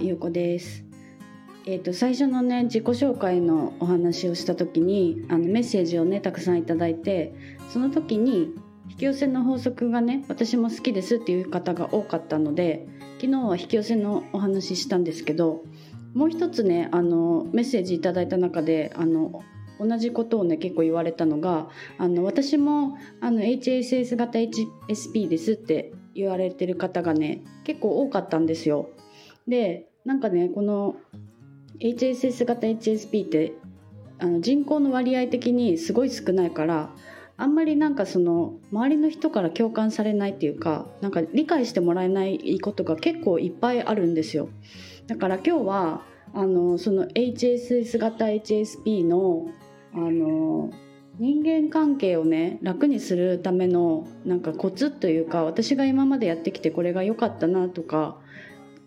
ゆうこですえーと、最初のね自己紹介のお話をした時にあのメッセージをねたくさんいただいてその時に引き寄せの法則がね私も好きですっていう方が多かったので昨日は引き寄せのお話ししたんですけどもう一つねあのメッセージいただいた中であの同じことをね結構言われたのがあの私もあの HSS 型 HSP ですって言われてる方がね結構多かったんですよ。でなんかねこの HSS 型 HSP ってあの人口の割合的にすごい少ないからあんまりなんかその周りの人から共感されないっていうかなんか理解してもらえないことが結構いっぱいあるんですよ。だから今日はあのその HSS 型 HSP のあの人間関係をね楽にするためのなんかコツというか私が今までやってきてこれが良かったなとか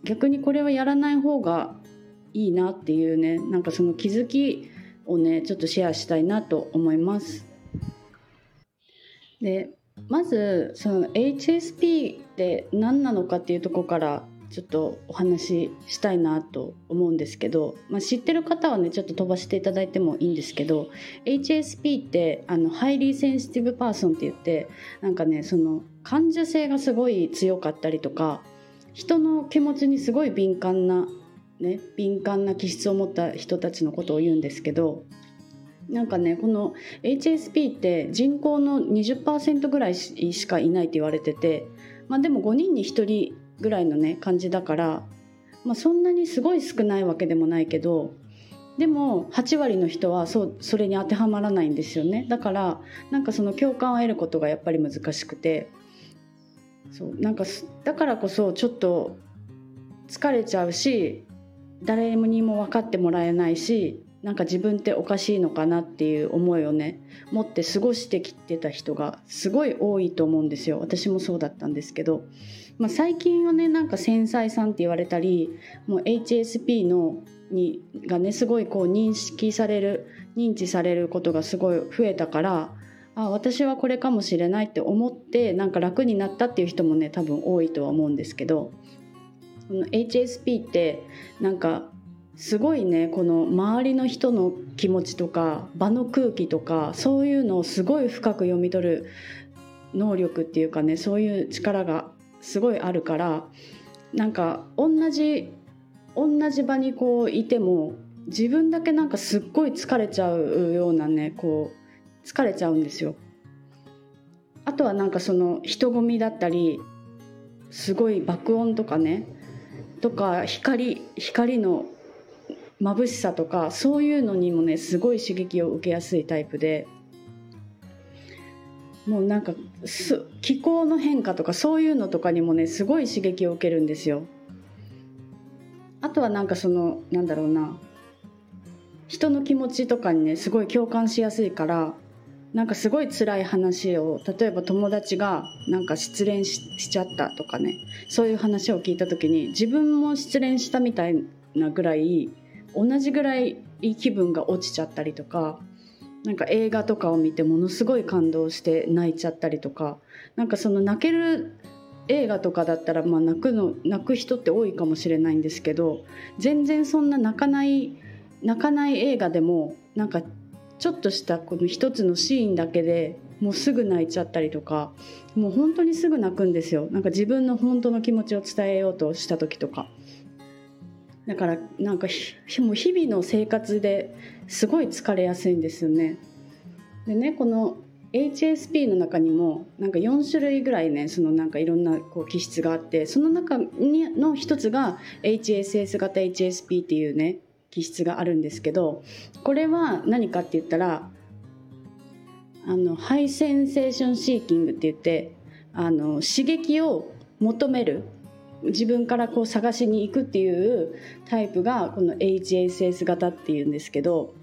逆にこれはやらない方がいいなっていうねなんかその気づきをねちょっとシェアしたいなと思います。でまずその HSP って何なのかっていうとこからちょっとお話ししたいなと思うんですけど、まあ、知ってる方はねちょっと飛ばしていただいてもいいんですけど HSP ってあの highly sensitive person って言ってなんかねその感受性がすごい強かったりとか人の気持ちにすごい敏感なね、敏感な気質を持った人たちのことを言うんですけどなんかねこの HSP って人口の20%ぐらいしかいないって言われてて、まあ、でも5人に1人ぐらいのね感じだから、まあ、そんなにすごい少ないわけでもないけどでも8割の人はそうそれに当てはまらないんですよね。だからなんかその共感を得ることがやっぱり難しくて。そうなんかだからこそちょっと疲れちゃうし誰にも分かってもらえないしなんか自分っておかしいのかなっていう思いをね持って過ごしてきてた人がすごい多いと思うんですよ。私もそうだったんですけど、まあ、最近はねなんか繊細さんって言われたりもう HSP のにがねすごいこう認識される認知されることがすごい増えたからあ私はこれかもしれないって思ってなんか楽になったっていう人もね多分多いとは思うんですけどこの HSP ってなんかすごいねこの周りの人の気持ちとか場の空気とかそういうのをすごい深く読み取る能力っていうかねそういう力がすごいあるからなんか同じ同じ場にこういても自分だけなんかすっごい疲れちゃうようなねこう疲れちゃうんですよ。あとはなんかその人混みだったりすごい爆音とかねとか光光の眩しさとかそういうのにもねすごい刺激を受けやすいタイプでもうなんか気候の変化とかそういうのとかにもねすごい刺激を受けるんですよ。あとはなんかそのなんだろうな人の気持ちとかにねすごい共感しやすいからなんかすごい辛い話を例えば友達がなんか失恋しちゃったとかね。そういう話を聞いた時に自分も失恋したみたいなぐらい同じぐらい気分が落ちちゃったりとかなんか映画とかを見てものすごい感動して泣いちゃったりとかなんかその泣ける映画とかだったらまあ泣くの泣く人って多いかもしれないんですけど全然そんな泣かない泣かない映画でもなんかちょっとしたこの一つのシーンだけでもうすぐ泣いちゃったりとかもう本当にすぐ泣くんですよ。なんか自分の本当の気持ちを伝えようとした時とか。だからなんかもう日々の生活ですごい疲れやすいんですよね。でねこの HSP の中にもなんか4種類ぐらいねそのなんかいろんなこう気質があってその中にの一つが HSS 型 HSP っていうね気質があるんですけどこれは何かって言ったらあのハイセンセーションシーキングって言ってあの刺激を求める自分からこう探しに行くっていうタイプがこの HSS 型っていうんですけど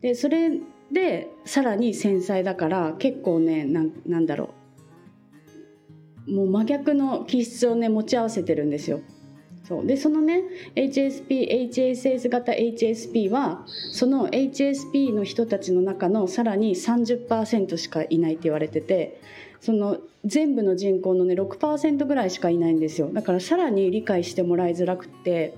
でそれでさらに繊細だから結構ねなんだろうもう真逆の気質をね持ち合わせてるんですよ。そう。でそのね HSP、HSS 型 HSP はその HSP の人たちの中のさらに30%しかいないって言われててその全部の人口のね6%ぐらいしかいないんですよ。だからさらに理解してもらいづらくて。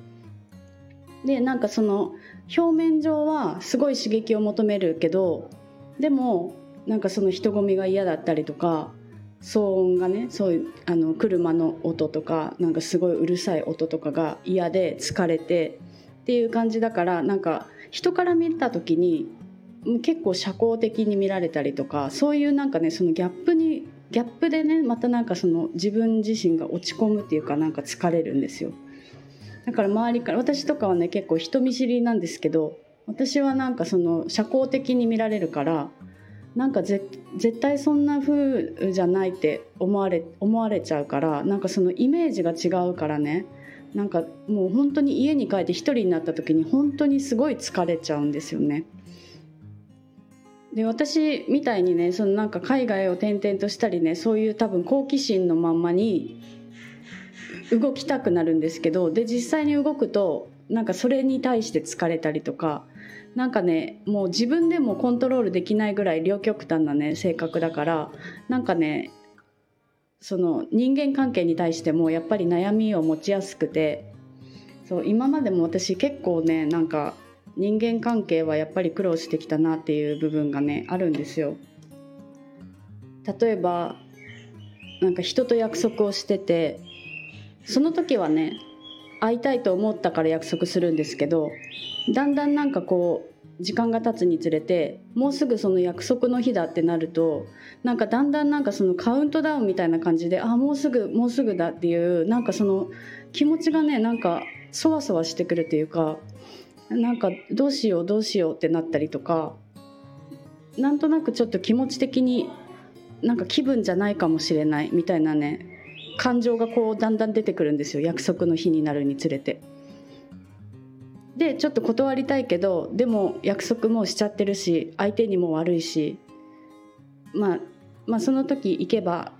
でなんかその表面上はすごい刺激を求めるけどでもなんかその人混みが嫌だったりとか騒音がねそういうあの車の音とかなんかすごいうるさい音とかが嫌で疲れてっていう感じだからなんか人から見た時に結構社交的に見られたりとかそういうなんかねそのギャップにギャップでねまたなんかその自分自身が落ち込むっていうかなんか疲れるんですよ。だから周りから私とかはね結構人見知りなんですけど私はなんかその社交的に見られるからなんか絶対そんな風じゃないって思われ思われちゃうからなんかそのイメージが違うからねなんかもう本当に家に帰って一人になった時に本当にすごい疲れちゃうんですよね。で私みたいにねそのなんか海外を転々としたりねそういう多分好奇心のまんまに動きたくなるんですけどで実際に動くとなんかそれに対して疲れたりとかなんかねもう自分でもコントロールできないぐらい両極端なね性格だからなんかねその人間関係に対してもやっぱり悩みを持ちやすくてそう今までも私結構ねなんか人間関係はやっぱり苦労してきたなっていう部分がねあるんですよ。例えばなんか人と約束をしててその時はね会いたいと思ったから約束するんですけどだんだんなんかこう時間が経つにつれてもうすぐその約束の日だってなるとなんかだんだんなんかそのカウントダウンみたいな感じであもうすぐもうすぐだっていうなんかその気持ちがねなんかそわそわしてくるっていうかなんかどうしようどうしようってなったりとかなんとなくちょっと気持ち的になんか気分じゃないかもしれないみたいなね感情がこうだんだん出てくるんですよ約束の日になるにつれて。でちょっと断りたいけどでも約束もしちゃってるし相手にも悪いし、まあ、まあその時行けば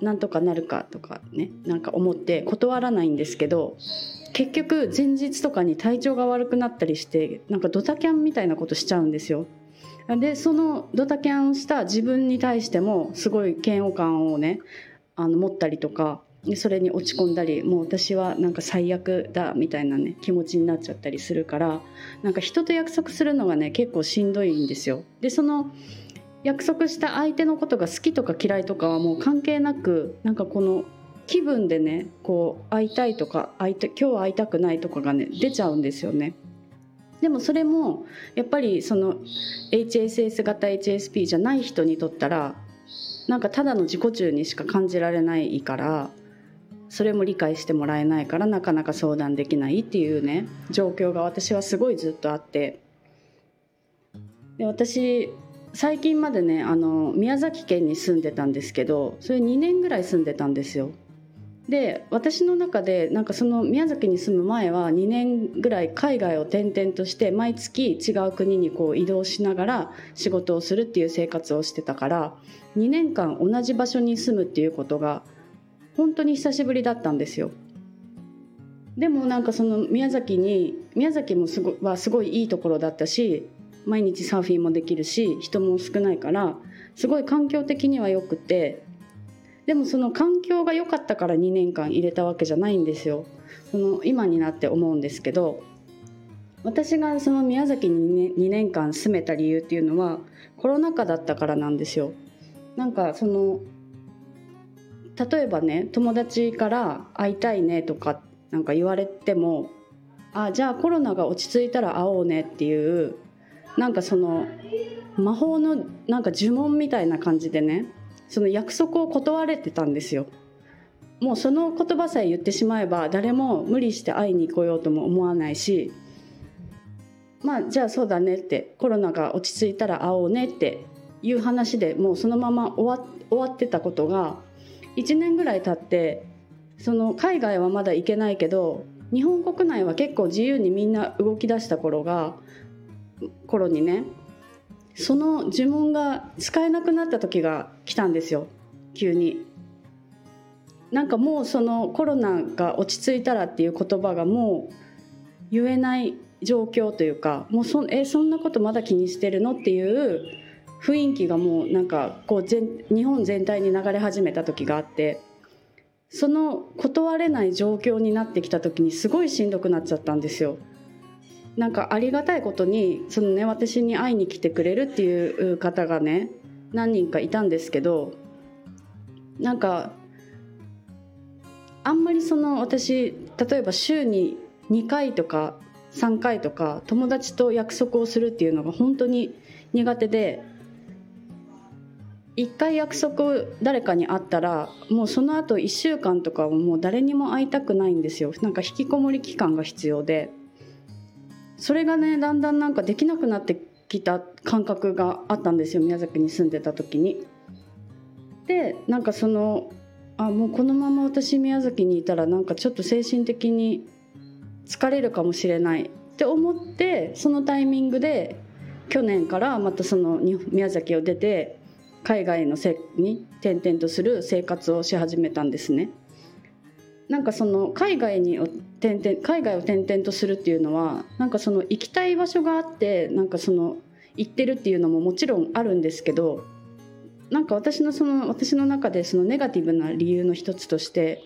なんとかなるかとかねなんか思って断らないんですけど結局前日とかに体調が悪くなったりしてなんかドタキャンみたいなことしちゃうんですよ。でそのドタキャンした自分に対してもすごい嫌悪感をねあの持ったりとかそれに落ち込んだりもう私はなんか最悪だみたいなね気持ちになっちゃったりするからなんか人と約束するのがね結構しんどいんですよ。でその約束した相手のことが好きとか嫌いとかはもう関係なくなんかこの気分でねこう会いたいとか会いた今日は会いたくないとかがね出ちゃうんですよね。でもそれもやっぱりその HSS 型 HSP じゃない人にとったらなんかただの自己中にしか感じられないからそれも理解してもらえないからなかなか相談できないっていうね状況が私はすごいずっとあってで私最近までねあの宮崎県に住んでたんですけどそれ2年ぐらい住んでたんですよ。で私の中でなんかその宮崎に住む前は2年ぐらい海外を転々として毎月違う国にこう移動しながら仕事をするっていう生活をしてたから2年間同じ場所に住むっていうことが本当に久しぶりだったんですよ。でもなんかその宮崎に宮崎もすごはすごいいいところだったし毎日サーフィンもできるし人も少ないからすごい環境的にはよくてでもその環境が良かったから2年間入れたわけじゃないんですよその今になって思うんですけど私がその宮崎に2年間住めた理由っていうのはコロナ禍だったからなんですよなんかその例えばね友達から会いたいねとかなんか言われてもあじゃあコロナが落ち着いたら会おうねっていうなんかその魔法のなんか呪文みたいな感じでねその約束を断れてたんですよ。もうその言葉さえ言ってしまえば誰も無理して会いに来ようとも思わないしまあじゃあそうだねってコロナが落ち着いたら会おうねっていう話でもうそのまま終わ終わってたことが1年ぐらい経ってその海外はまだ行けないけど日本国内は結構自由にみんな動き出した頃が頃にねその呪文が使えなくなった時が来たんですよ急に。なんかもうそのコロナが落ち着いたらっていう言葉がもう言えない状況というかもうそえそんなことまだ気にしてるのっていう雰囲気がもうなんかこう全日本全体に流れ始めた時があってその断れない状況になってきた時にすごいしんどくなっちゃったんですよ。なんかありがたいことにそのね私に会いに来てくれるっていう方がね何人かいたんですけどなんかあんまりその私例えば週に2回とか3回とか友達と約束をするっていうのが本当に苦手で1回約束誰かに会ったらもうその後1週間とかはもう誰にも会いたくないんですよ。なんか引きこもり期間が必要で。それがねだんだんなんかできなくなってきた感覚があったんですよ。宮崎に住んでた時に。でなんかそのあもうこのまま私宮崎にいたらなんかちょっと精神的に疲れるかもしれない。って思ってそのタイミングで去年からまたその宮崎を出て海外のせに転々とする生活をし始めたんですね。なんかその海外に転々海外を転々とするっていうのはなんかその行きたい場所があってなんかその行ってるっていうのももちろんあるんですけどなんか私のその私の中でそのネガティブな理由の一つとして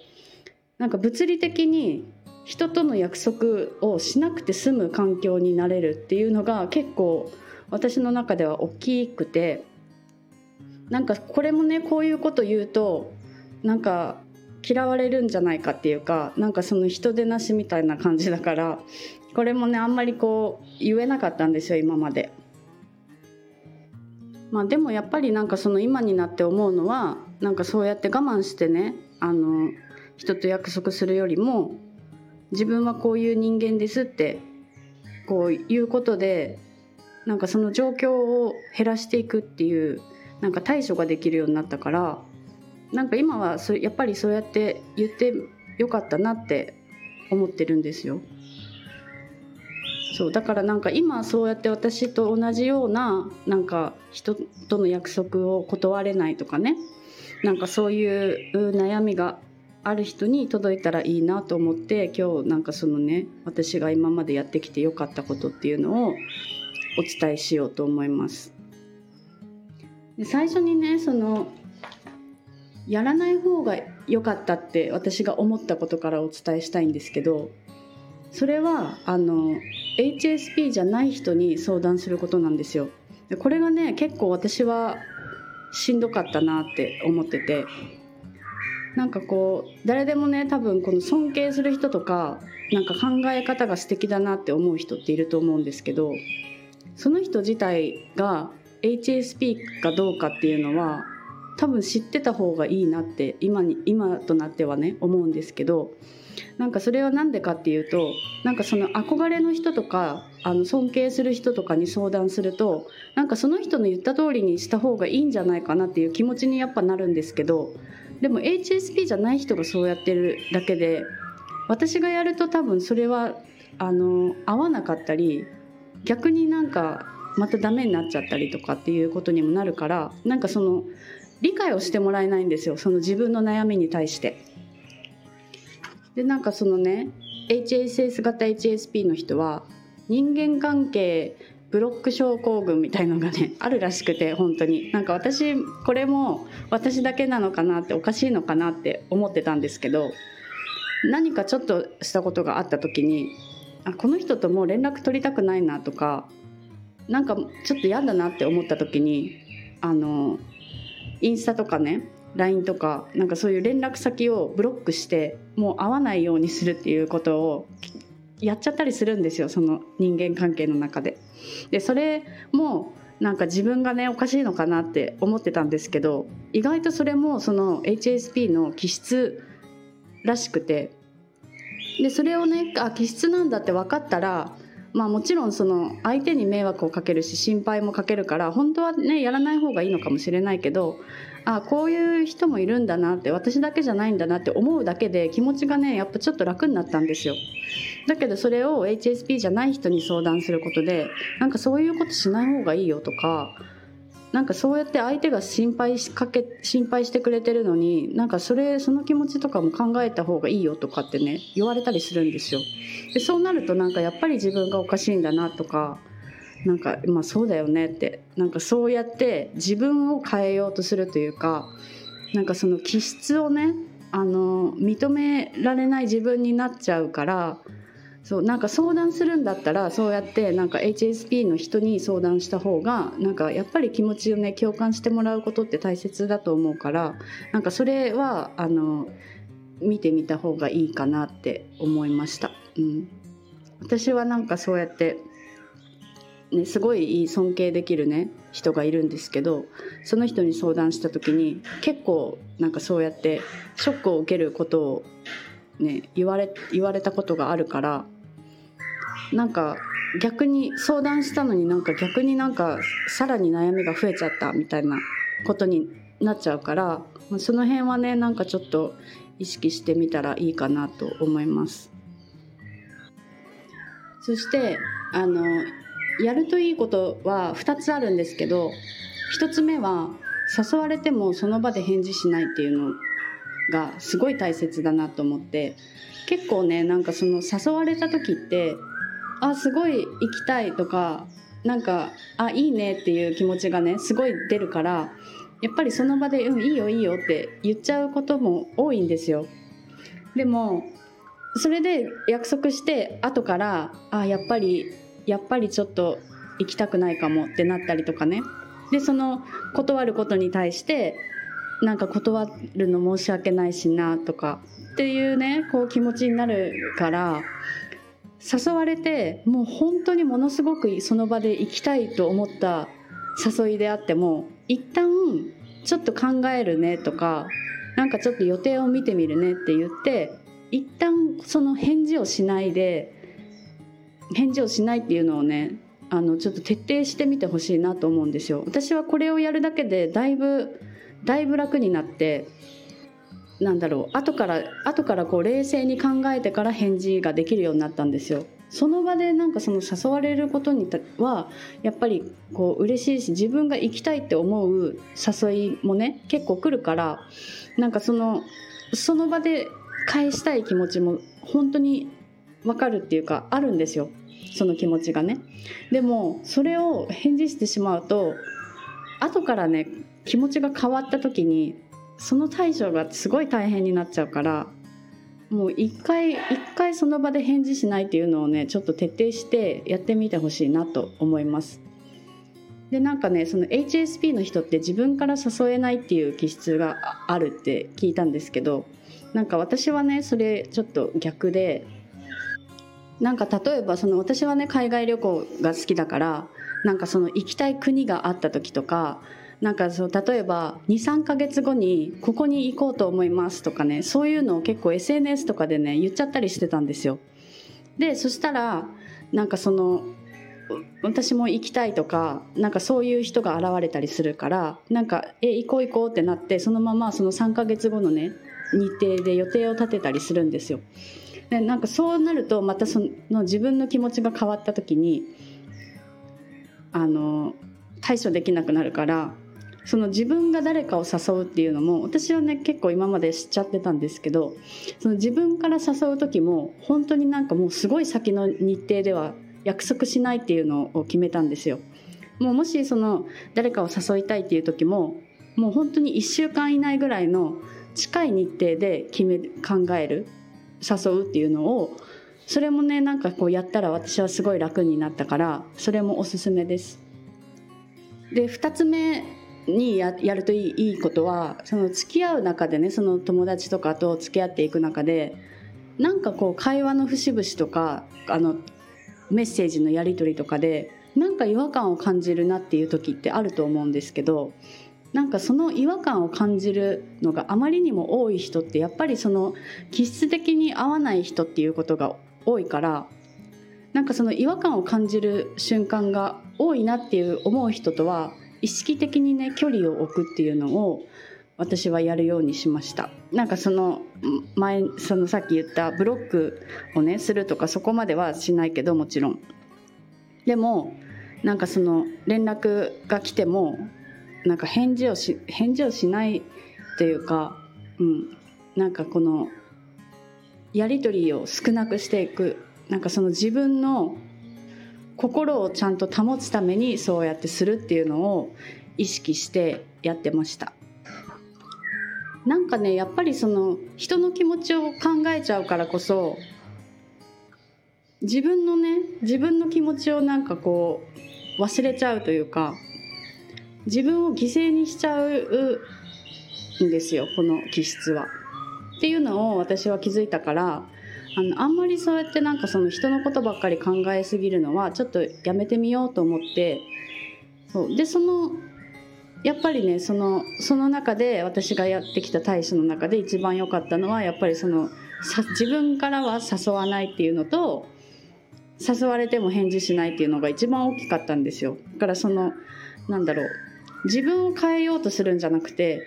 なんか物理的に人との約束をしなくて済む環境になれるっていうのが結構私の中では大きくてなんかこれもねこういうこと言うとなんか嫌われるんじゃないかっていうかなんかその人でなしみたいな感じだからこれもねあんまりこう言えなかったんですよ今まで。まあ、でもやっぱりなんかその今になって思うのはなんかそうやって我慢してねあの人と約束するよりも自分はこういう人間ですってこういうことでなんかその状況を減らしていくっていうなんか対処ができるようになったからなんか今はそやっぱりそうやって言ってよかったなって思ってるんですよ。そうだからなんか今そうやって私と同じようななんか人との約束を断れないとかねなんかそういう悩みがある人に届いたらいいなと思って今日なんかそのね私が今までやってきてよかったことっていうのをお伝えしようと思います。で最初にねそのやらない方が良かったって私が思ったことからお伝えしたいんですけどそれはあの HSP じゃない人に相談することなんですよ。これがね結構私はしんどかったなって思っててなんかこう誰でもね多分この尊敬する人とかなんか考え方が素敵だなって思う人っていると思うんですけどその人自体が HSP かどうかっていうのは多分知ってた方がいいなって今に今となってはね思うんですけどなんかそれは何でかっていうとなんかその憧れの人とかあの尊敬する人とかに相談するとなんかその人の言った通りにした方がいいんじゃないかなっていう気持ちにやっぱなるんですけどでも HSP じゃない人がそうやってるだけで私がやると多分それはあの合わなかったり逆になんかまたダメになっちゃったりとかっていうことにもなるからなんかその理解をしてもらえないんですよその自分の悩みに対して。でなんかそのね HSS 型 HSP の人は人間関係ブロック症候群みたいのがねあるらしくて本当になんか私これも私だけなのかなっておかしいのかなって思ってたんですけど何かちょっとしたことがあった時にあこの人ともう連絡取りたくないなとかなんかちょっと嫌だなって思った時にあのインスタとかね LINE とかなんかそういう連絡先をブロックしてもう会わないようにするっていうことをやっちゃったりするんですよその人間関係の中で。でそれもなんか自分がねおかしいのかなって思ってたんですけど意外とそれもその HSP の気質らしくてでそれをねあ気質なんだって分かったらまあもちろんその相手に迷惑をかけるし心配もかけるから本当はねやらない方がいいのかもしれないけどあこういう人もいるんだなって私だけじゃないんだなって思うだけで気持ちがねやっぱちょっと楽になったんですよ。だけどそれを HSP じゃない人に相談することでなんかそういうことしない方がいいよとかなんかそうやって相手が心配しかけ心配してくれてるのになんかそれその気持ちとかも考えた方がいいよとかってね言われたりするんですよ。でそうなるとなんかやっぱり自分がおかしいんだなとかなんかまあそうだよねってなんかそうやって自分を変えようとするというかなんかその気質をねあの認められない自分になっちゃうからそうなんか相談するんだったらそうやってなんか HSP の人に相談した方がなんかやっぱり気持ちをね共感してもらうことって大切だと思うからなんかそれはあの見てみた方がいいかなって思いました。うん、私はなんかそうやってね、すごい尊敬できるね人がいるんですけどその人に相談した時に結構なんかそうやってショックを受けることを、ね、言われ言われたことがあるからなんか逆に相談したのになんか逆になんかさらに悩みが増えちゃったみたいなことになっちゃうからその辺はねなんかちょっと意識してみたらいいかなと思います。そしてあのやるといいことは2つあるんですけど1つ目は誘われてもその場で返事しないっていうのがすごい大切だなと思って結構ねなんかその誘われた時ってあすごい行きたいとかなんかあいいねっていう気持ちがねすごい出るからやっぱりその場で「うんいいよいいよ」って言っちゃうことも多いんですよ。でもそれで約束して後からあやっぱりやっぱりちょっと行きたくないかもってなったりとかねでその断ることに対してなんか断るの申し訳ないしなとかっていうねこう気持ちになるから誘われてもう本当にものすごくその場で行きたいと思った誘いであっても一旦ちょっと考えるねとかなんかちょっと予定を見てみるねって言って一旦その返事をしないで返事をしないっていうのをねあのちょっと徹底してみてほしいなと思うんですよ。私はこれをやるだけでだいぶだいぶ楽になってなんだろう後から後からこう冷静に考えてから返事ができるようになったんですよ。その場でなんかその誘われることにはやっぱりこう嬉しいし自分が行きたいって思う誘いもね結構来るからなんかそのその場で返したい気持ちも本当に分かるっていうかあるんですよその気持ちがねでもそれを返事してしまうと後からね気持ちが変わった時にその対処がすごい大変になっちゃうからもう一回一回その場で返事しないっていうのをねちょっと徹底してやってみてほしいなと思います。でなんかねその HSP の人って自分から誘えないっていう気質があるって聞いたんですけどなんか私はねそれちょっと逆でなんか例えばその私はね海外旅行が好きだからなんかその行きたい国があった時とかなんかそう例えば23か月後にここに行こうと思いますとかねそういうのを結構 SNS とかでね言っちゃったりしてたんですよ。でそしたらなんかその私も行きたいとかなんかそういう人が現れたりするからなんかえ行こう行こうってなってそのままその3か月後のね日程で予定を立てたりするんですよ。でなんかそうなるとまたその自分の気持ちが変わった時にあの対処できなくなるからその自分が誰かを誘うっていうのも私はね結構今まで知っちゃってたんですけどその自分から誘う時も本当になんかもうすごい先の日程では約束しないっていうのを決めたんですよ。もうもしその誰かを誘いたいっていう時ももう本当に1週間以内ぐらいの近い日程で決め考える誘うっていうのをそれもねなんかこうやったら私はすごい楽になったからそれもおすすめです。で2つ目にややるといいいいことはその付き合う中でねその友達とかと付き合っていく中でなんかこう会話の節々とかあのメッセージのやり取りとかでなんか違和感を感じるなっていう時ってあると思うんですけどなんかその違和感を感じるのがあまりにも多い人ってやっぱりその気質的に合わない人っていうことが多いからなんかその違和感を感じる瞬間が多いなっていう思う人とは意識的にね距離を置くっていうのを私はやるようにしました。なんかその前そのさっき言ったブロックをねするとかそこまではしないけどもちろん。でもなんかその連絡が来てもなんか返事をし返事をしないというか、うん、なんかこのやり取りを少なくしていく。なんかその自分の心をちゃんと保つためにそうやってするっていうのを意識してやってましたなんかねやっぱりその人の気持ちを考えちゃうからこそ自分のね自分の気持ちをなんかこう忘れちゃうというか自分を犠牲にしちゃうんですよこの気質は。っていうのを私は気づいたからあのあんまりそうやってなんかその人のことばっかり考えすぎるのはちょっとやめてみようと思ってそう。でそのやっぱりねそのその中で私がやってきた対処の中で一番良かったのはやっぱりその自分からは誘わないっていうのと誘われても返事しないっていうのが一番大きかったんですよ。だからそのなんだろう自分を変えようとするんじゃなくて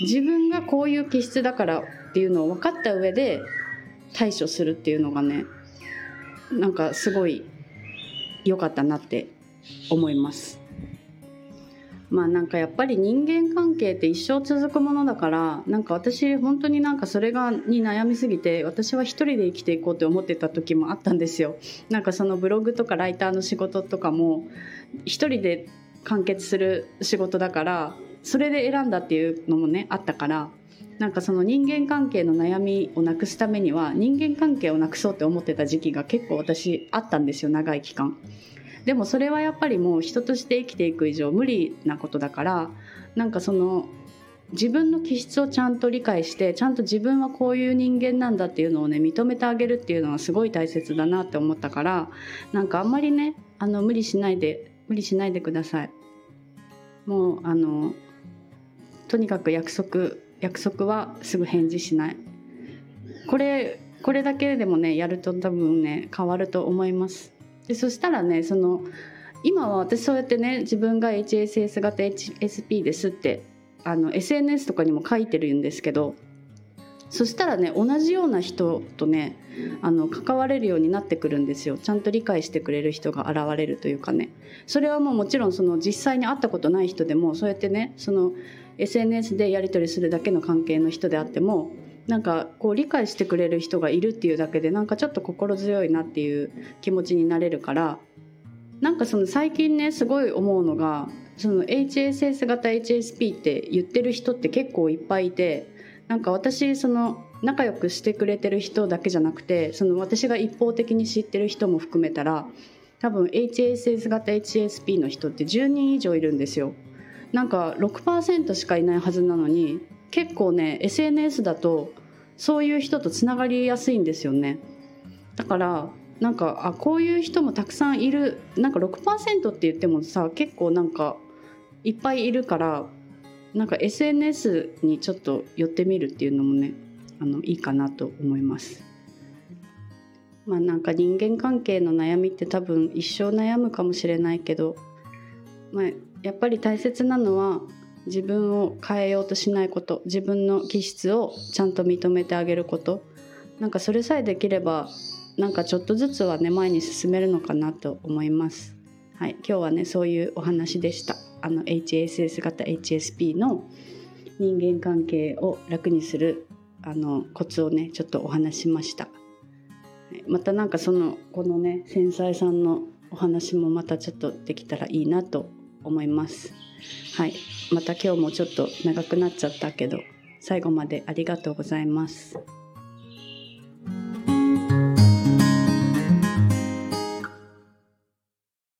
自分がこういう気質だからっていうのを分かった上で対処するっていうのがねなんかすごい良かったなって思います。まあなんかやっぱり人間関係って一生続くものだからなんか私本当になんかそれがに悩みすぎて私は一人で生きていこうって思ってた時もあったんですよ。なんかそのブログとかライターの仕事とかも一人で完結する仕事だからそれで選んだっていうのもねあったからなんかその人間関係の悩みをなくすためには人間関係をなくそうって思ってた時期が結構私あったんですよ長い期間。でもそれはやっぱりもう人として生きていく以上無理なことだからなんかその自分の気質をちゃんと理解してちゃんと自分はこういう人間なんだっていうのをね認めてあげるっていうのはすごい大切だなって思ったからなんかあんまりねあの無理しないで無理しないでください。もうあのとにかく約束約束はすぐ返事しない。これこれだけでもねやると多分ね変わると思います。でそしたらねその今は私そうやってね自分が HSS 型 HSP ですってあの SNS とかにも書いてるんですけどそしたらね同じような人とねあの関われるようになってくるんですよ。ちゃんと理解してくれる人が現れるというかね。それはもうもちろんその実際に会ったことない人でもそうやってねその SNS でやり取りするだけの関係の人であってもなんかこう理解してくれる人がいるっていうだけでなんかちょっと心強いなっていう気持ちになれるからなんかその最近ねすごい思うのがその HSS 型 HSP って言ってる人って結構いっぱいいてなんか私その仲良くしてくれてる人だけじゃなくてその私が一方的に知ってる人も含めたら多分 HSS 型 HSP の人って10人以上いるんですよ。なんか6%しかいないはずなのに結構ね SNS だとそういう人とつながりやすいんですよねだからなんかあこういう人もたくさんいるなんか6%って言ってもさ結構なんかいっぱいいるからなんか SNS にちょっと寄ってみるっていうのもねあのいいかなと思います。まあなんか人間関係の悩みって多分一生悩むかもしれないけど、まあ、やっぱり大切なのは自分を変えようとしないこと自分の気質をちゃんと認めてあげることなんかそれさえできればなんかちょっとずつはね前に進めるのかなと思います。はい、今日はねそういうお話でした。あの HSS 型 HSP の人間関係を楽にするあのコツをねちょっとお話しました。またなんかそのこのね繊細さんのお話もまたちょっとできたらいいなと思います。はい、また今日もちょっと長くなっちゃったけど最後までありがとうございます。